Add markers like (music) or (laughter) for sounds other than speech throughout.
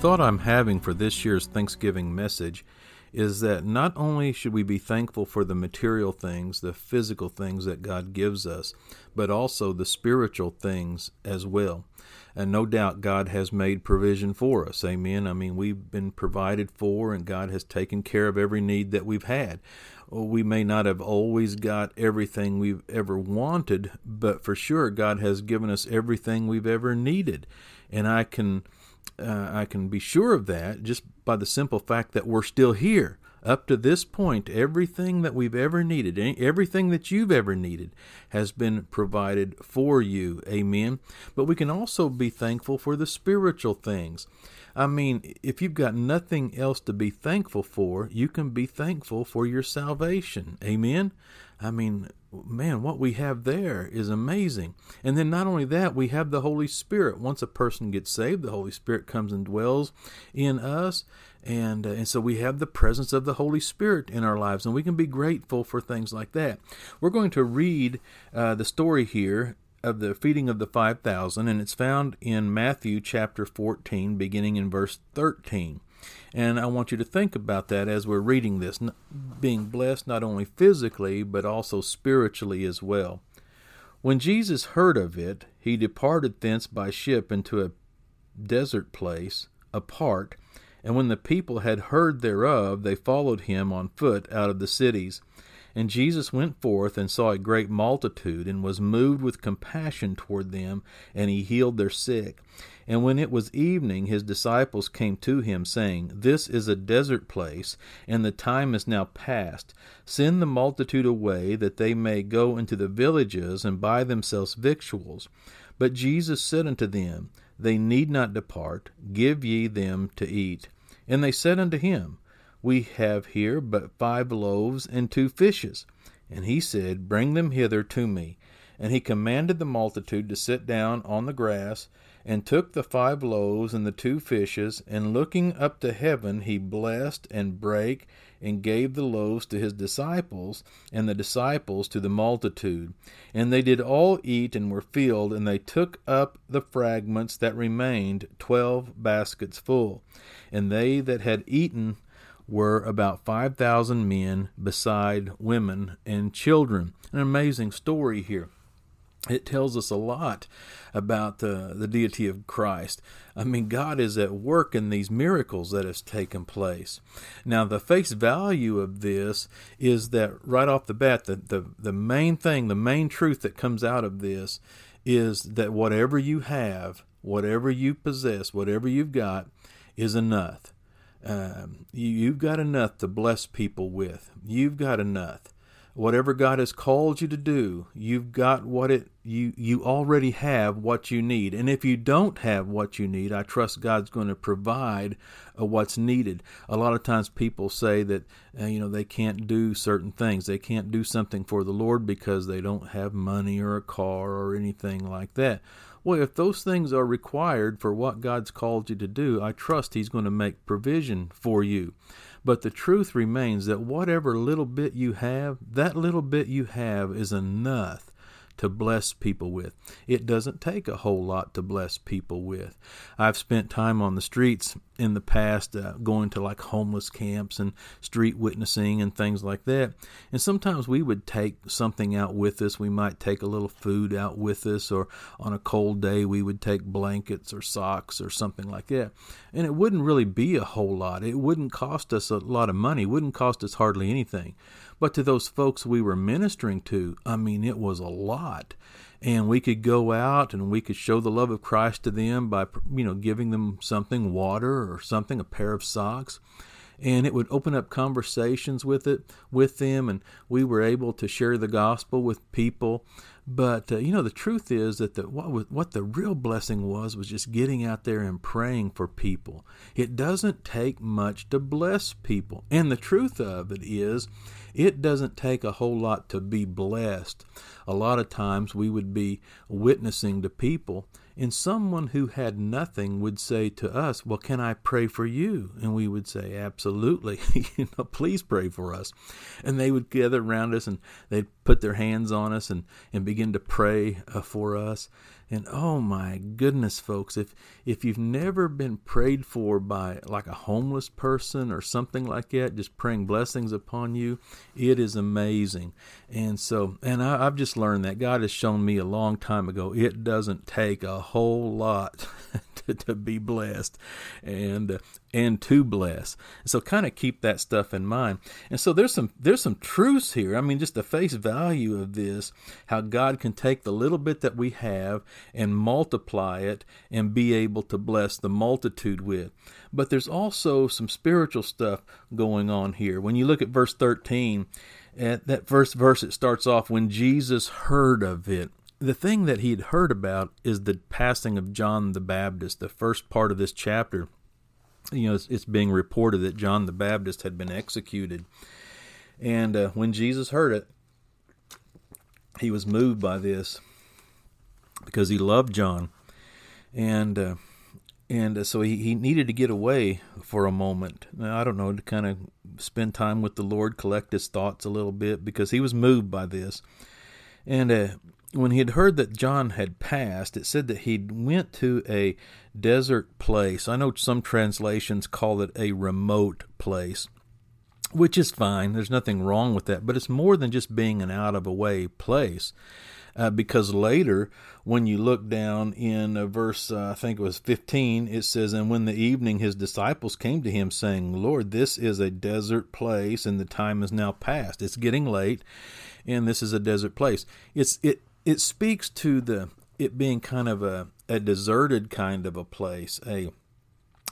thought I'm having for this year's Thanksgiving message is that not only should we be thankful for the material things, the physical things that God gives us, but also the spiritual things as well. And no doubt God has made provision for us. Amen. I mean, we've been provided for, and God has taken care of every need that we've had. Oh, we may not have always got everything we've ever wanted, but for sure, God has given us everything we've ever needed. And I can uh, I can be sure of that just by the simple fact that we're still here. Up to this point, everything that we've ever needed, everything that you've ever needed, has been provided for you. Amen. But we can also be thankful for the spiritual things. I mean, if you've got nothing else to be thankful for, you can be thankful for your salvation. Amen. I mean, man, what we have there is amazing. And then not only that, we have the Holy Spirit. Once a person gets saved, the Holy Spirit comes and dwells in us. And, uh, and so we have the presence of the Holy Spirit in our lives, and we can be grateful for things like that. We're going to read uh, the story here of the feeding of the 5,000, and it's found in Matthew chapter 14, beginning in verse 13. And I want you to think about that as we're reading this, being blessed not only physically, but also spiritually as well. When Jesus heard of it, he departed thence by ship into a desert place apart. And when the people had heard thereof, they followed him on foot out of the cities. And Jesus went forth and saw a great multitude, and was moved with compassion toward them, and he healed their sick. And when it was evening, his disciples came to him, saying, This is a desert place, and the time is now past. Send the multitude away, that they may go into the villages and buy themselves victuals. But Jesus said unto them, They need not depart, give ye them to eat. And they said unto him, We have here but five loaves and two fishes. And he said, Bring them hither to me. And he commanded the multitude to sit down on the grass and took the five loaves and the two fishes, and looking up to heaven, he blessed and brake, and gave the loaves to his disciples, and the disciples to the multitude. And they did all eat and were filled, and they took up the fragments that remained, twelve baskets full. And they that had eaten were about 5,000 men, beside women and children. An amazing story here it tells us a lot about the, the deity of Christ. I mean, God is at work in these miracles that has taken place. Now, the face value of this is that right off the bat, the, the, the main thing, the main truth that comes out of this is that whatever you have, whatever you possess, whatever you've got, is enough. Um, you, you've got enough to bless people with. You've got enough whatever God has called you to do, you've got what it you you already have what you need. And if you don't have what you need, I trust God's going to provide uh, what's needed. A lot of times people say that uh, you know they can't do certain things. They can't do something for the Lord because they don't have money or a car or anything like that. Well, if those things are required for what God's called you to do, I trust He's going to make provision for you. But the truth remains that whatever little bit you have, that little bit you have is enough to bless people with. It doesn't take a whole lot to bless people with. I've spent time on the streets in the past uh, going to like homeless camps and street witnessing and things like that. And sometimes we would take something out with us. We might take a little food out with us, or on a cold day, we would take blankets or socks or something like that. And it wouldn't really be a whole lot. It wouldn't cost us a lot of money, it wouldn't cost us hardly anything. But to those folks we were ministering to, I mean, it was a lot. And we could go out and we could show the love of Christ to them by, you know, giving them something, water or something, a pair of socks. And it would open up conversations with it with them, and we were able to share the gospel with people. But uh, you know, the truth is that the, what was, what the real blessing was was just getting out there and praying for people. It doesn't take much to bless people, and the truth of it is it doesn't take a whole lot to be blessed. A lot of times we would be witnessing to people, and someone who had nothing would say to us, Well, can I pray for you? And we would say, Absolutely. (laughs) you know, please pray for us. And they would gather around us and they'd put their hands on us and, and begin to pray uh, for us. And oh my goodness, folks, if if you've never been prayed for by like a homeless person or something like that, just praying blessings upon you, it is amazing. And so, and I, I've just learned that God has shown me a long time ago. It doesn't take a whole lot (laughs) to, to be blessed, and uh, and to bless. So kind of keep that stuff in mind. And so there's some there's some truths here. I mean, just the face value of this, how God can take the little bit that we have and multiply it and be able to bless the multitude with. But there's also some spiritual stuff going on here. When you look at verse 13, at that first verse, it starts off when Jesus heard of it. The thing that he'd heard about is the passing of John the Baptist, the first part of this chapter. You know, it's, it's being reported that John the Baptist had been executed. And uh, when Jesus heard it, he was moved by this because he loved John, and uh, and uh, so he, he needed to get away for a moment. I don't know to kind of spend time with the Lord, collect his thoughts a little bit because he was moved by this. And uh, when he had heard that John had passed, it said that he went to a desert place. I know some translations call it a remote place, which is fine. There's nothing wrong with that, but it's more than just being an out of a way place uh, because later, when you look down in uh, verse, uh, I think it was 15, it says, And when the evening his disciples came to him, saying, Lord, this is a desert place, and the time is now past. It's getting late, and this is a desert place. It's it it speaks to the it being kind of a, a deserted kind of a place. A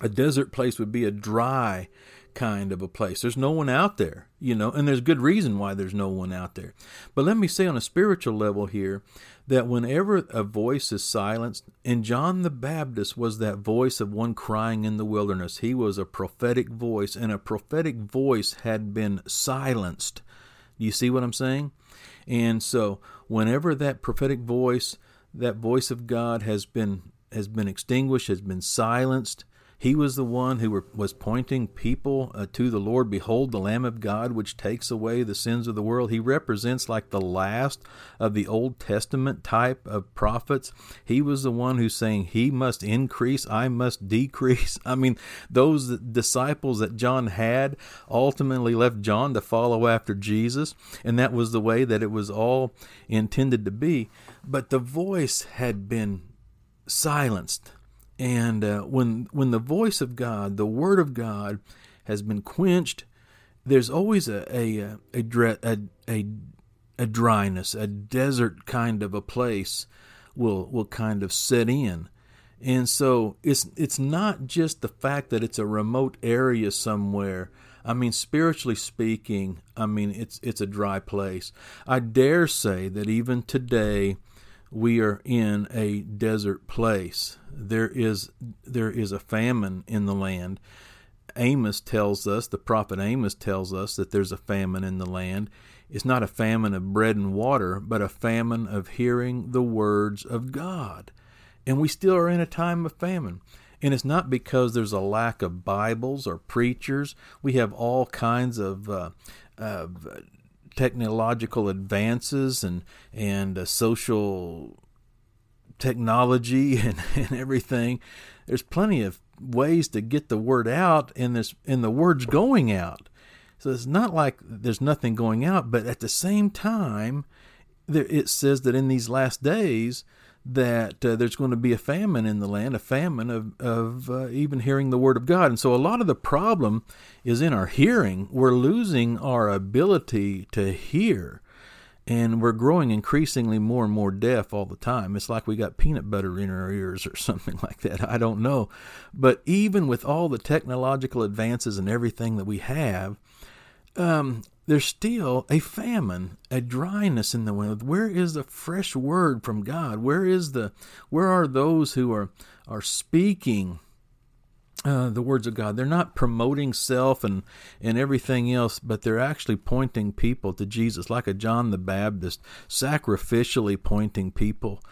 a desert place would be a dry kind of a place. There's no one out there, you know, and there's good reason why there's no one out there. But let me say on a spiritual level here that whenever a voice is silenced, and John the Baptist was that voice of one crying in the wilderness, he was a prophetic voice, and a prophetic voice had been silenced. Do you see what I'm saying? And so, whenever that prophetic voice, that voice of God has been has been extinguished, has been silenced, he was the one who were, was pointing people uh, to the Lord. Behold, the Lamb of God, which takes away the sins of the world. He represents like the last of the Old Testament type of prophets. He was the one who's saying, He must increase, I must decrease. (laughs) I mean, those disciples that John had ultimately left John to follow after Jesus, and that was the way that it was all intended to be. But the voice had been silenced and uh, when when the voice of God, the Word of God, has been quenched, there's always a a a, a, a, a dryness, a desert kind of a place will will kind of set in. And so it's it's not just the fact that it's a remote area somewhere. I mean, spiritually speaking, I mean it's it's a dry place. I dare say that even today we are in a desert place. There is there is a famine in the land. Amos tells us, the prophet Amos tells us that there's a famine in the land. It's not a famine of bread and water, but a famine of hearing the words of God. And we still are in a time of famine. And it's not because there's a lack of Bibles or preachers. We have all kinds of, uh, of technological advances and and uh, social technology (laughs) and, and everything. There's plenty of ways to get the word out, and this and the word's going out. So it's not like there's nothing going out, but at the same time, there, it says that in these last days that uh, there's going to be a famine in the land, a famine of, of uh, even hearing the word of God. And so a lot of the problem is in our hearing. We're losing our ability to hear. And we're growing increasingly more and more deaf all the time. It's like we got peanut butter in our ears or (laughs) something like that. I don't know. But even with all the technological advances and everything that we have, um, there's still a famine, a dryness in the wind. Where is the fresh word from God? Where is the where are those who are are speaking uh, the words of God? They're not promoting self and and everything else, but they're actually pointing people to Jesus, like a John the Baptist, sacrificially pointing people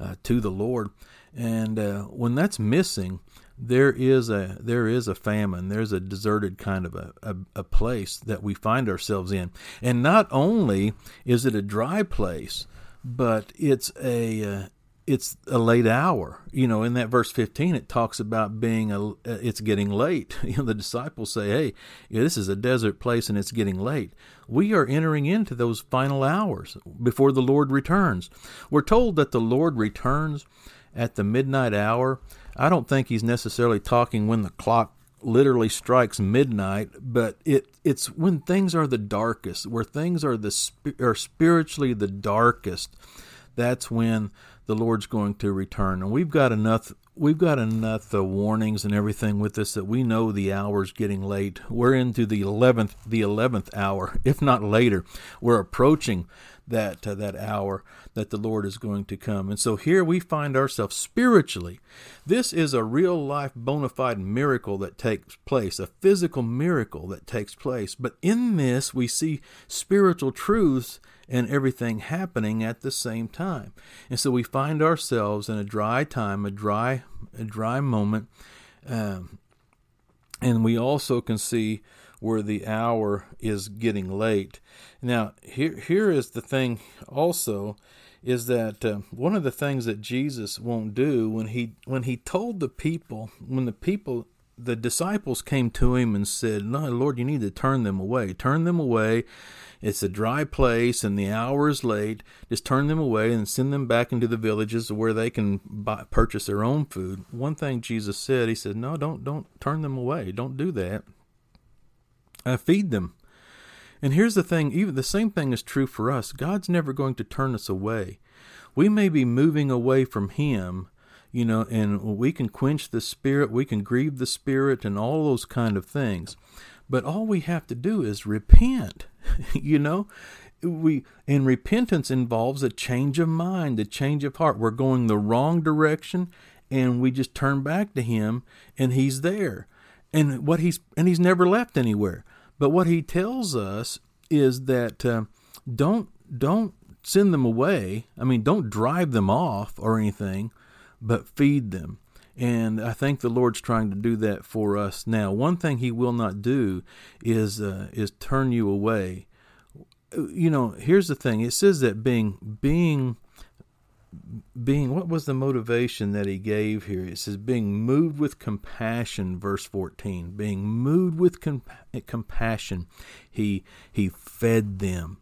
uh, to the Lord. And uh, when that's missing, there is a there is a famine there's a deserted kind of a, a, a, place that we find ourselves in and not only is it a dry place but it's a uh, it's a late hour. You know, in that verse 15, it talks about being a, it's getting late. (laughs) You know, the disciples say, hey, this is a desert place and it's getting late. We are entering into those final hours before the Lord returns. We're told that the Lord returns at the midnight hour. I don't think he's necessarily talking when the clock literally strikes midnight, but it it's when things are the darkest, where things are the are spiritually the darkest. That's when the Lord's going to return. And we've got enough we've got enough uh, warnings and everything with this that we know the hour's getting late. We're into the 11th the 11th hour, if not later. We're approaching that uh, that hour that the Lord is going to come. And so here we find ourselves spiritually. This is a real life bona fide miracle that takes place, a physical miracle that takes place. But in this we see spiritual truths and everything happening at the same time. And so we find ourselves in a dry time, a dry, a dry moment. Um, and we also can see where the hour is getting late. Now, here, here is the thing also is that uh, one of the things that Jesus won't do when he when he told the people when the people the disciples came to him and said, "No, Lord, you need to turn them away. Turn them away it's a dry place and the hour is late. Just turn them away and send them back into the villages where they can buy, purchase their own food. One thing Jesus said, he said, "No, don't don't turn them away. Don't do that. Uh, feed them." And here's the thing, even the same thing is true for us. God's never going to turn us away. We may be moving away from him, you know, and we can quench the spirit, we can grieve the spirit and all those kind of things. But all we have to do is repent. (laughs) you know, we and repentance involves a change of mind, a change of heart. We're going the wrong direction and we just turn back to him and he's there. And what he's and he's never left anywhere. But what he tells us is that uh, don't don't send them away. I mean, don't drive them off or anything, but feed them. And I think the Lord's trying to do that for us now. One thing He will not do is uh, is turn you away. You know, here's the thing. It says that being being being what was the motivation that he gave here it says being moved with compassion verse 14 being moved with comp- compassion he he fed them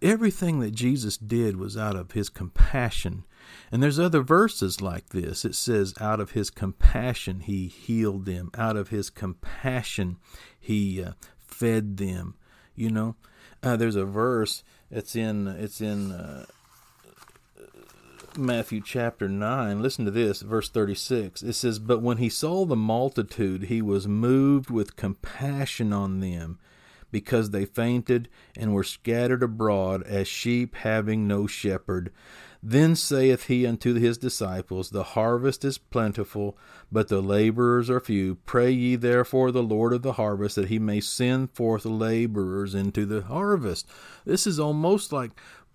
everything that Jesus did was out of his compassion and there's other verses like this. It says, out of his compassion, he healed them. Out of his compassion, he uh, fed them. You know, uh, there's a verse. It's in. It's in. Uh, Matthew chapter 9, listen to this, verse 36. It says, But when he saw the multitude, he was moved with compassion on them, because they fainted and were scattered abroad as sheep having no shepherd. Then saith he unto his disciples, The harvest is plentiful, but the laborers are few. Pray ye therefore the Lord of the harvest that he may send forth laborers into the harvest. This is almost like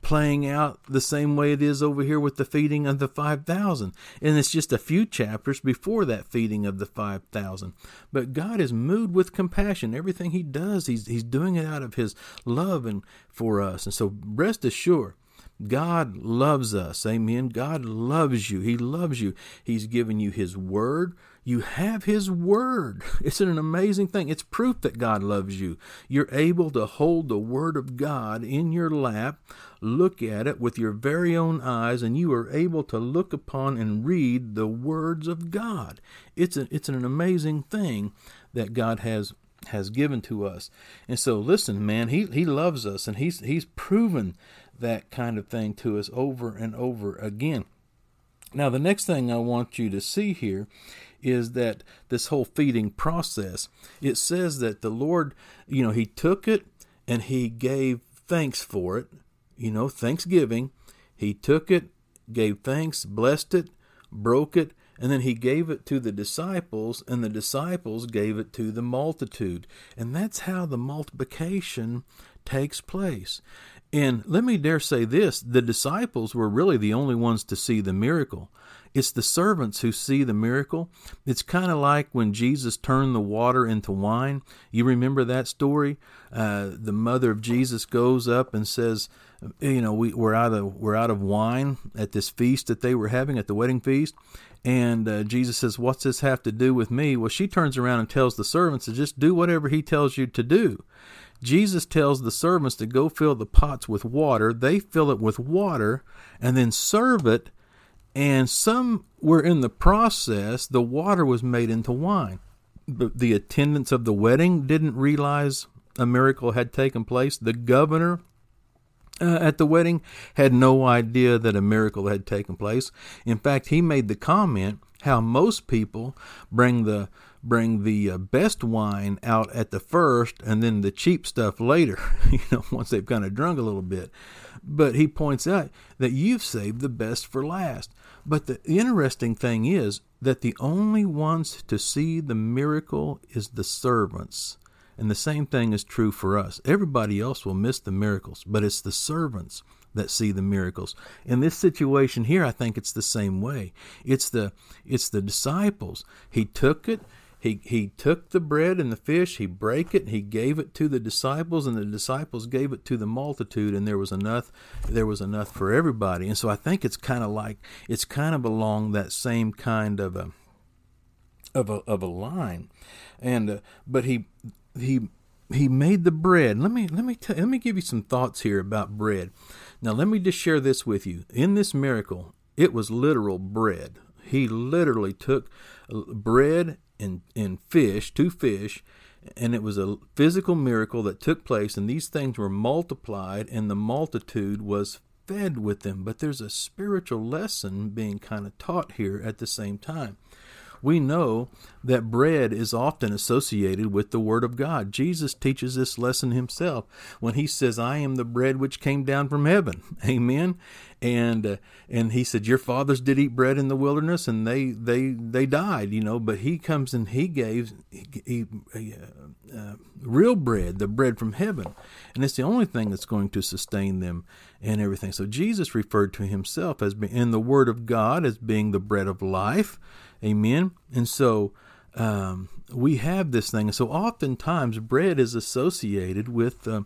playing out the same way it is over here with the feeding of the 5,000. And it's just a few chapters before that feeding of the 5,000. But God is moved with compassion. Everything He does, He's, he's doing it out of His love and for us. And so rest assured, God loves us. Amen. God loves you. He loves you. He's given you His Word. You have His Word. (laughs) It's an amazing thing. It's proof that God loves you. You're able to hold the Word of God in your lap, look at it with your very own eyes, and you are able to look upon and read the words of God. It's, a, it's an amazing thing that God has has given to us. And so listen, man, he he loves us and he's he's proven that kind of thing to us over and over again. Now, the next thing I want you to see here is that this whole feeding process, it says that the Lord, you know, He took it and He gave thanks for it, you know, thanksgiving. He took it, gave thanks, blessed it, broke it, and then he gave it to the disciples, and the disciples gave it to the multitude. And that's how the multiplication takes place. And let me dare say this the disciples were really the only ones to see the miracle. It's the servants who see the miracle. It's kind of like when Jesus turned the water into wine. You remember that story? Uh, the mother of Jesus goes up and says, "You know, we, we're out of we're out of wine at this feast that they were having at the wedding feast." And uh, Jesus says, "What's this have to do with me?" Well, she turns around and tells the servants to just do whatever he tells you to do. Jesus tells the servants to go fill the pots with water. They fill it with water and then serve it and some were in the process, the water was made into wine. But the attendants of the wedding didn't realize a miracle had taken place. The governor uh, at the wedding had no idea that a miracle had taken place. In fact, he made the comment how most people bring the bring the uh, best wine out at the first and then the cheap stuff later, (laughs) you know, once they've kind of drunk a little bit. But he points out that you've saved the best for last. But the interesting thing is that the only ones to see the miracle is the servants. And the same thing is true for us. Everybody else will miss the miracles, but it's the servants that see the miracles. In this situation here, I think it's the same way. It's the it's the disciples. He took it, he, he took the bread and the fish, he brake it, he gave it to the disciples, and the disciples gave it to the multitude, and there was enough there was enough for everybody. And so I think it's kind of like it's kind of along that same kind of a of a of a line. And uh, but he he he made the bread. Let me let me tell, let me give you some thoughts here about bread. Now let me just share this with you. In this miracle, it was literal bread. He literally took uh, bread and, and fish, two fish, and it was a physical miracle that took place, and these things were multiplied, and the multitude was fed with them. But there's a spiritual lesson being kind of taught here at the same time we know that bread is often associated with the Word of God. Jesus teaches this lesson himself when he says, I am the bread which came down from heaven. (laughs) Amen. And uh, and he said, Your fathers did eat bread in the wilderness and they they they died, you know, but he comes and he gave he, he, uh, uh, real bread, the bread from heaven. And it's the only thing that's going to sustain them and everything. So Jesus referred to himself as being in the Word of God as being the bread of life. Amen. And so um, we have this thing. And so oftentimes bread is associated with uh,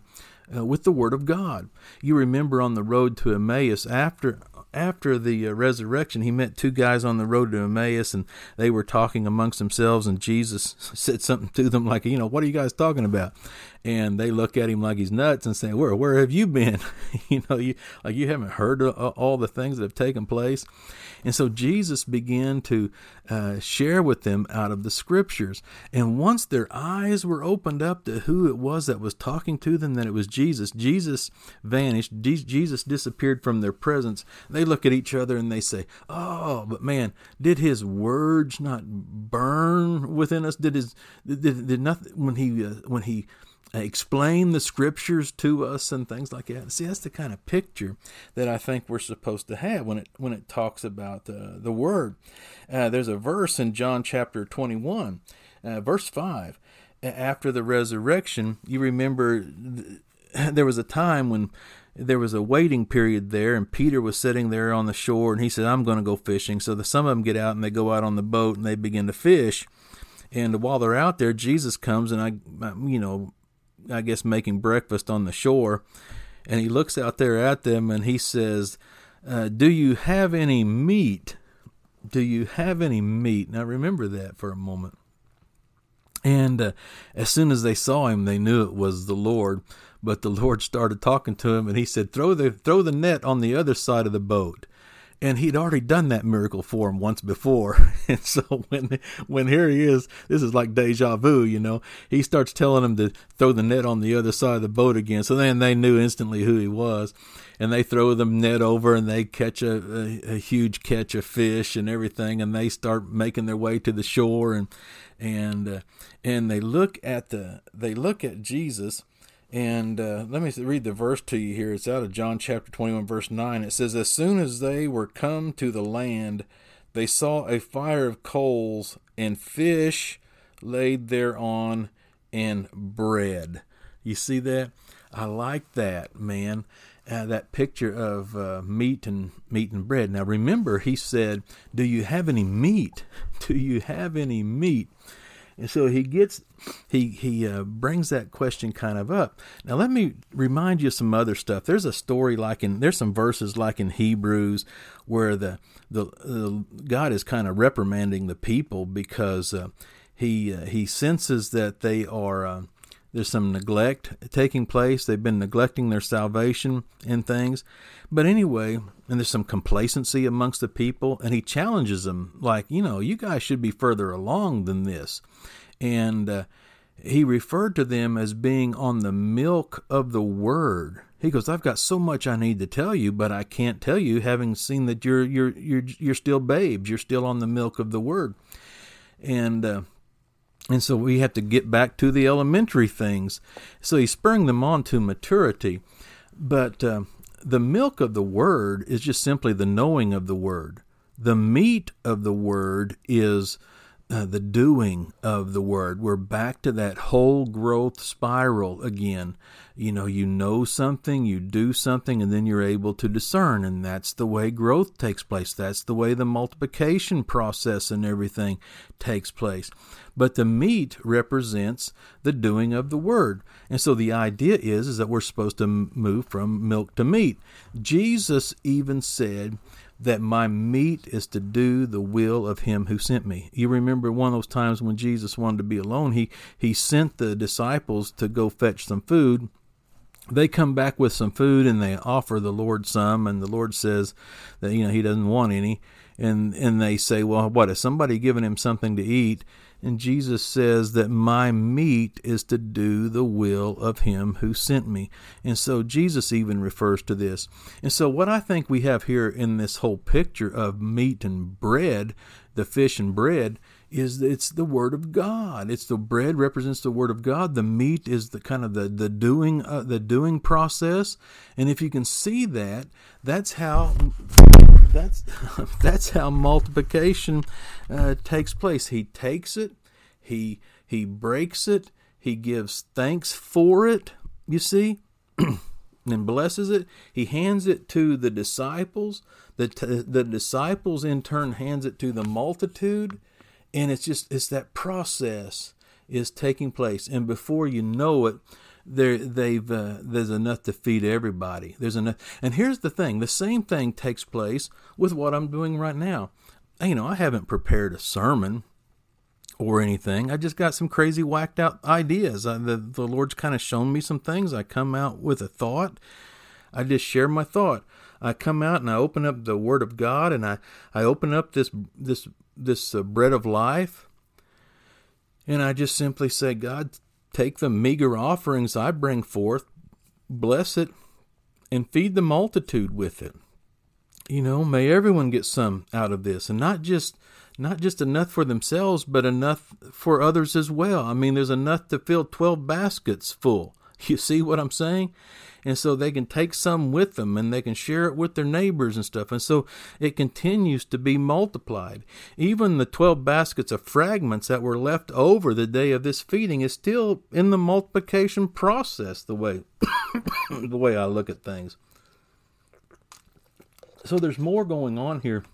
uh, with the Word of God. You remember on the road to Emmaus after after the uh, resurrection, he met two guys on the road to Emmaus, and they were talking amongst themselves. And Jesus (laughs) said something to them like, "You know, what are you guys talking about?" And they look at him like he's nuts and say, "Where, where have you been? (laughs) you know, you like you haven't heard all the things that have taken place." And so Jesus began to uh, share with them out of the scriptures. And once their eyes were opened up to who it was that was talking to them, that it was Jesus. Jesus vanished. Jesus disappeared from their presence. They they look at each other and they say, "Oh, but man, did his words not burn within us? Did his did, did nothing when he uh, when he explained the scriptures to us and things like that. See, that's the kind of picture that I think we're supposed to have when it when it talks about uh, the word. Uh, there's a verse in John chapter 21, uh, verse five. After the resurrection, you remember there was a time when there was a waiting period there, and Peter was sitting there on the shore, and he said, "I'm going to go fishing." So the, some of them get out and they go out on the boat and they begin to fish. And while they're out there, Jesus comes and I, you know, I guess making breakfast on the shore, and he looks out there at them and he says, uh, "Do you have any meat? Do you have any meat?" Now remember that for a moment. And uh, as soon as they saw him, they knew it was the Lord. But the Lord started talking to him, and he said, "Throw the throw the net on the other side of the boat." and he'd already done that miracle for him once before. (laughs) And so when when here he is, this is like deja vu, you know. He starts telling him to throw the net on the other side of the boat again. So then they knew instantly who he was, and they throw the net over and they catch a, a, a huge catch of fish and everything, and they start making their way to the shore and and uh, and they look at the they look at Jesus and uh, let me read the verse to you here. It's out of John chapter 21, verse 9. It says, As soon as they were come to the land, they saw a fire of coals and fish laid thereon and bread. You see that? I like that, man. uh, that picture of uh, meat and meat and bread. Now remember, he said, "Do you have any meat? (laughs) Do you have any meat?" And so he gets he he uh, brings that question kind of up. Now let me remind you some other stuff. There's a story like in there's some verses like in Hebrews where the the, the God is kind of reprimanding the people because uh, he uh, he senses that they are uh, there's some neglect taking place. They've been neglecting their salvation and things. But anyway, and there's some complacency amongst the people, and he challenges them, like, you know, you guys should be further along than this. And uh, he referred to them as being on the milk of the word. He goes, I've got so much I need to tell you, but I can't tell you, having seen that you're you're you're you're still babes, you're still on the milk of the word. And uh, and so we have to get back to the elementary things. So he's spurring them on to maturity. But uh, the milk of the word is just simply the knowing of the word. The meat of the word is uh, the doing of the word. We're back to that whole growth spiral again. You know, you know something, you do something, and then you're able to discern. And that's the way growth takes place. That's the way the multiplication process and everything takes place. But the meat represents the doing of the word. And so the idea is, is that we're supposed to move from milk to meat. Jesus even said, that my meat is to do the will of him who sent me. You remember one of those times when Jesus wanted to be alone, he he sent the disciples to go fetch some food. They come back with some food and they offer the Lord some and the Lord says that you know he doesn't want any and and they say, "Well, what is somebody giving him something to eat?" And Jesus says that my meat is to do the will of him who sent me. And so Jesus even refers to this. And so what I think we have here in this whole picture of meat and bread, the fish and bread, is it's the word of God. It's the bread represents the word of God. The meat is the kind of the the doing uh, the doing process. And if you can see that, that's how that's (laughs) that's how multiplication uh, takes place. He takes it, he he breaks it, he gives thanks for it. You see, (clears throat) and blesses it. He hands it to the disciples. The t- the disciples in turn hands it to the multitude, and it's just it's that process is taking place, and before you know it there they've uh, there's enough to feed everybody. There's enough, and here's the thing: the same thing takes place with what I'm doing right now. You know, I haven't prepared a sermon or anything. I just got some crazy whacked out ideas. I, the the Lord's kind of shown me some things. I come out with a thought. I just share my thought. I come out and I open up the Word of God and I I open up this this this uh, bread of life, and I just simply say, God, Take the meager offerings I bring forth, bless it, and feed the multitude with it. You know, may everyone get some out of this, and not just not just enough for themselves, but enough for others as well. I mean, there's enough to fill 12 baskets full. (laughs) You see what I'm saying? And so they can take some with them and they can share it with their neighbors and stuff. And so it continues to be multiplied. Even the 12 baskets of fragments that were left over the day of this feeding is still in the multiplication process the way (coughs) the way I look at things. So there's more going on here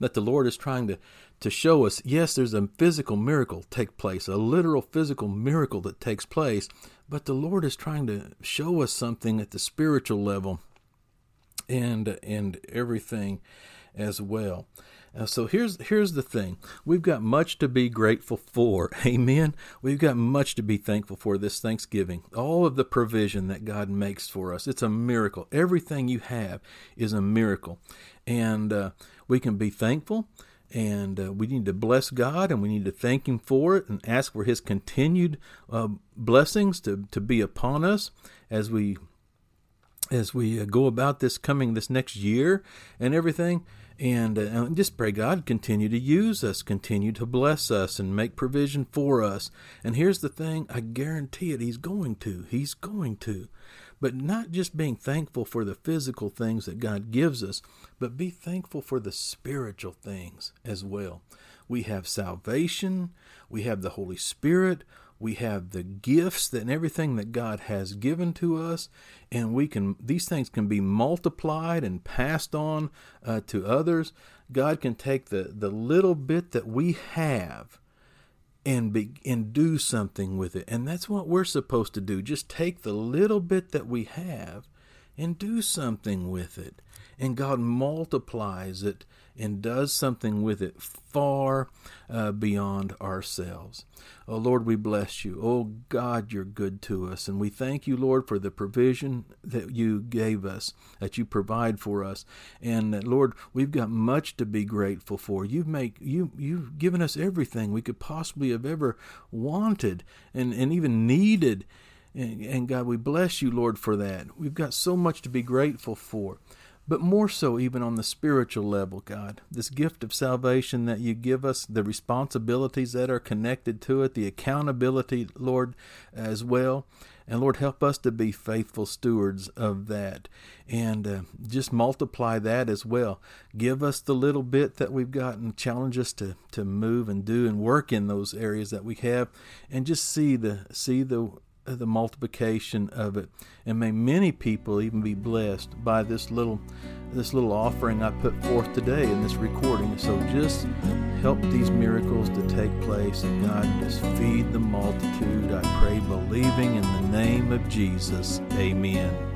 that the Lord is trying to to show us yes there's a physical miracle take place a literal physical miracle that takes place but the Lord is trying to show us something at the spiritual level and and everything as well. Uh, so here's here's the thing. We've got much to be grateful for. (laughs) Amen. We've got much to be thankful for this Thanksgiving. All of the provision that God makes for us. It's a miracle. Everything you have is a miracle. And uh, we can be thankful and uh, we need to bless God and we need to thank Him for it and ask for His continued uh, blessings to, to be upon us as we as we uh, go about this coming this next year and everything. And, uh, and just pray God continue to use us continue to bless us and make provision for us. And here's the thing I guarantee it he's going to he's going to but not just being thankful for the physical things that God gives us, but be thankful for the spiritual things as well. We have salvation, we have the Holy Spirit, we have the gifts and everything that God has given to us, and we can these things can be multiplied and passed on uh, to others. God can take the the little bit that we have and be, and do something with it, and that's what we're supposed to do. Just take the little bit that we have and do something with it, and God multiplies it and does something with it far uh, beyond ourselves. Oh Lord, we bless you. Oh God, you're good to us. And we thank you, Lord, for the provision that you gave us, that you provide for us. And uh, Lord, we've got much to be grateful for. You've make you you've given us everything we could possibly have ever wanted and, and even needed. And, and God, we bless you, Lord, for that. We've got so much to be grateful for but more so even on the spiritual level, God. This gift of salvation that you give us, the responsibilities that are connected to it, the accountability, Lord, as well. And Lord, help us to be faithful stewards of that and uh, just multiply that as well. Give us the little bit that we've got and challenge us to, to move and do and work in those areas that we have and just see the see the the multiplication of it. And may many people even be blessed by this little this little offering I put forth today in this recording. So just help these miracles to take place. And God just feed the multitude I pray believing in the name of Jesus. Amen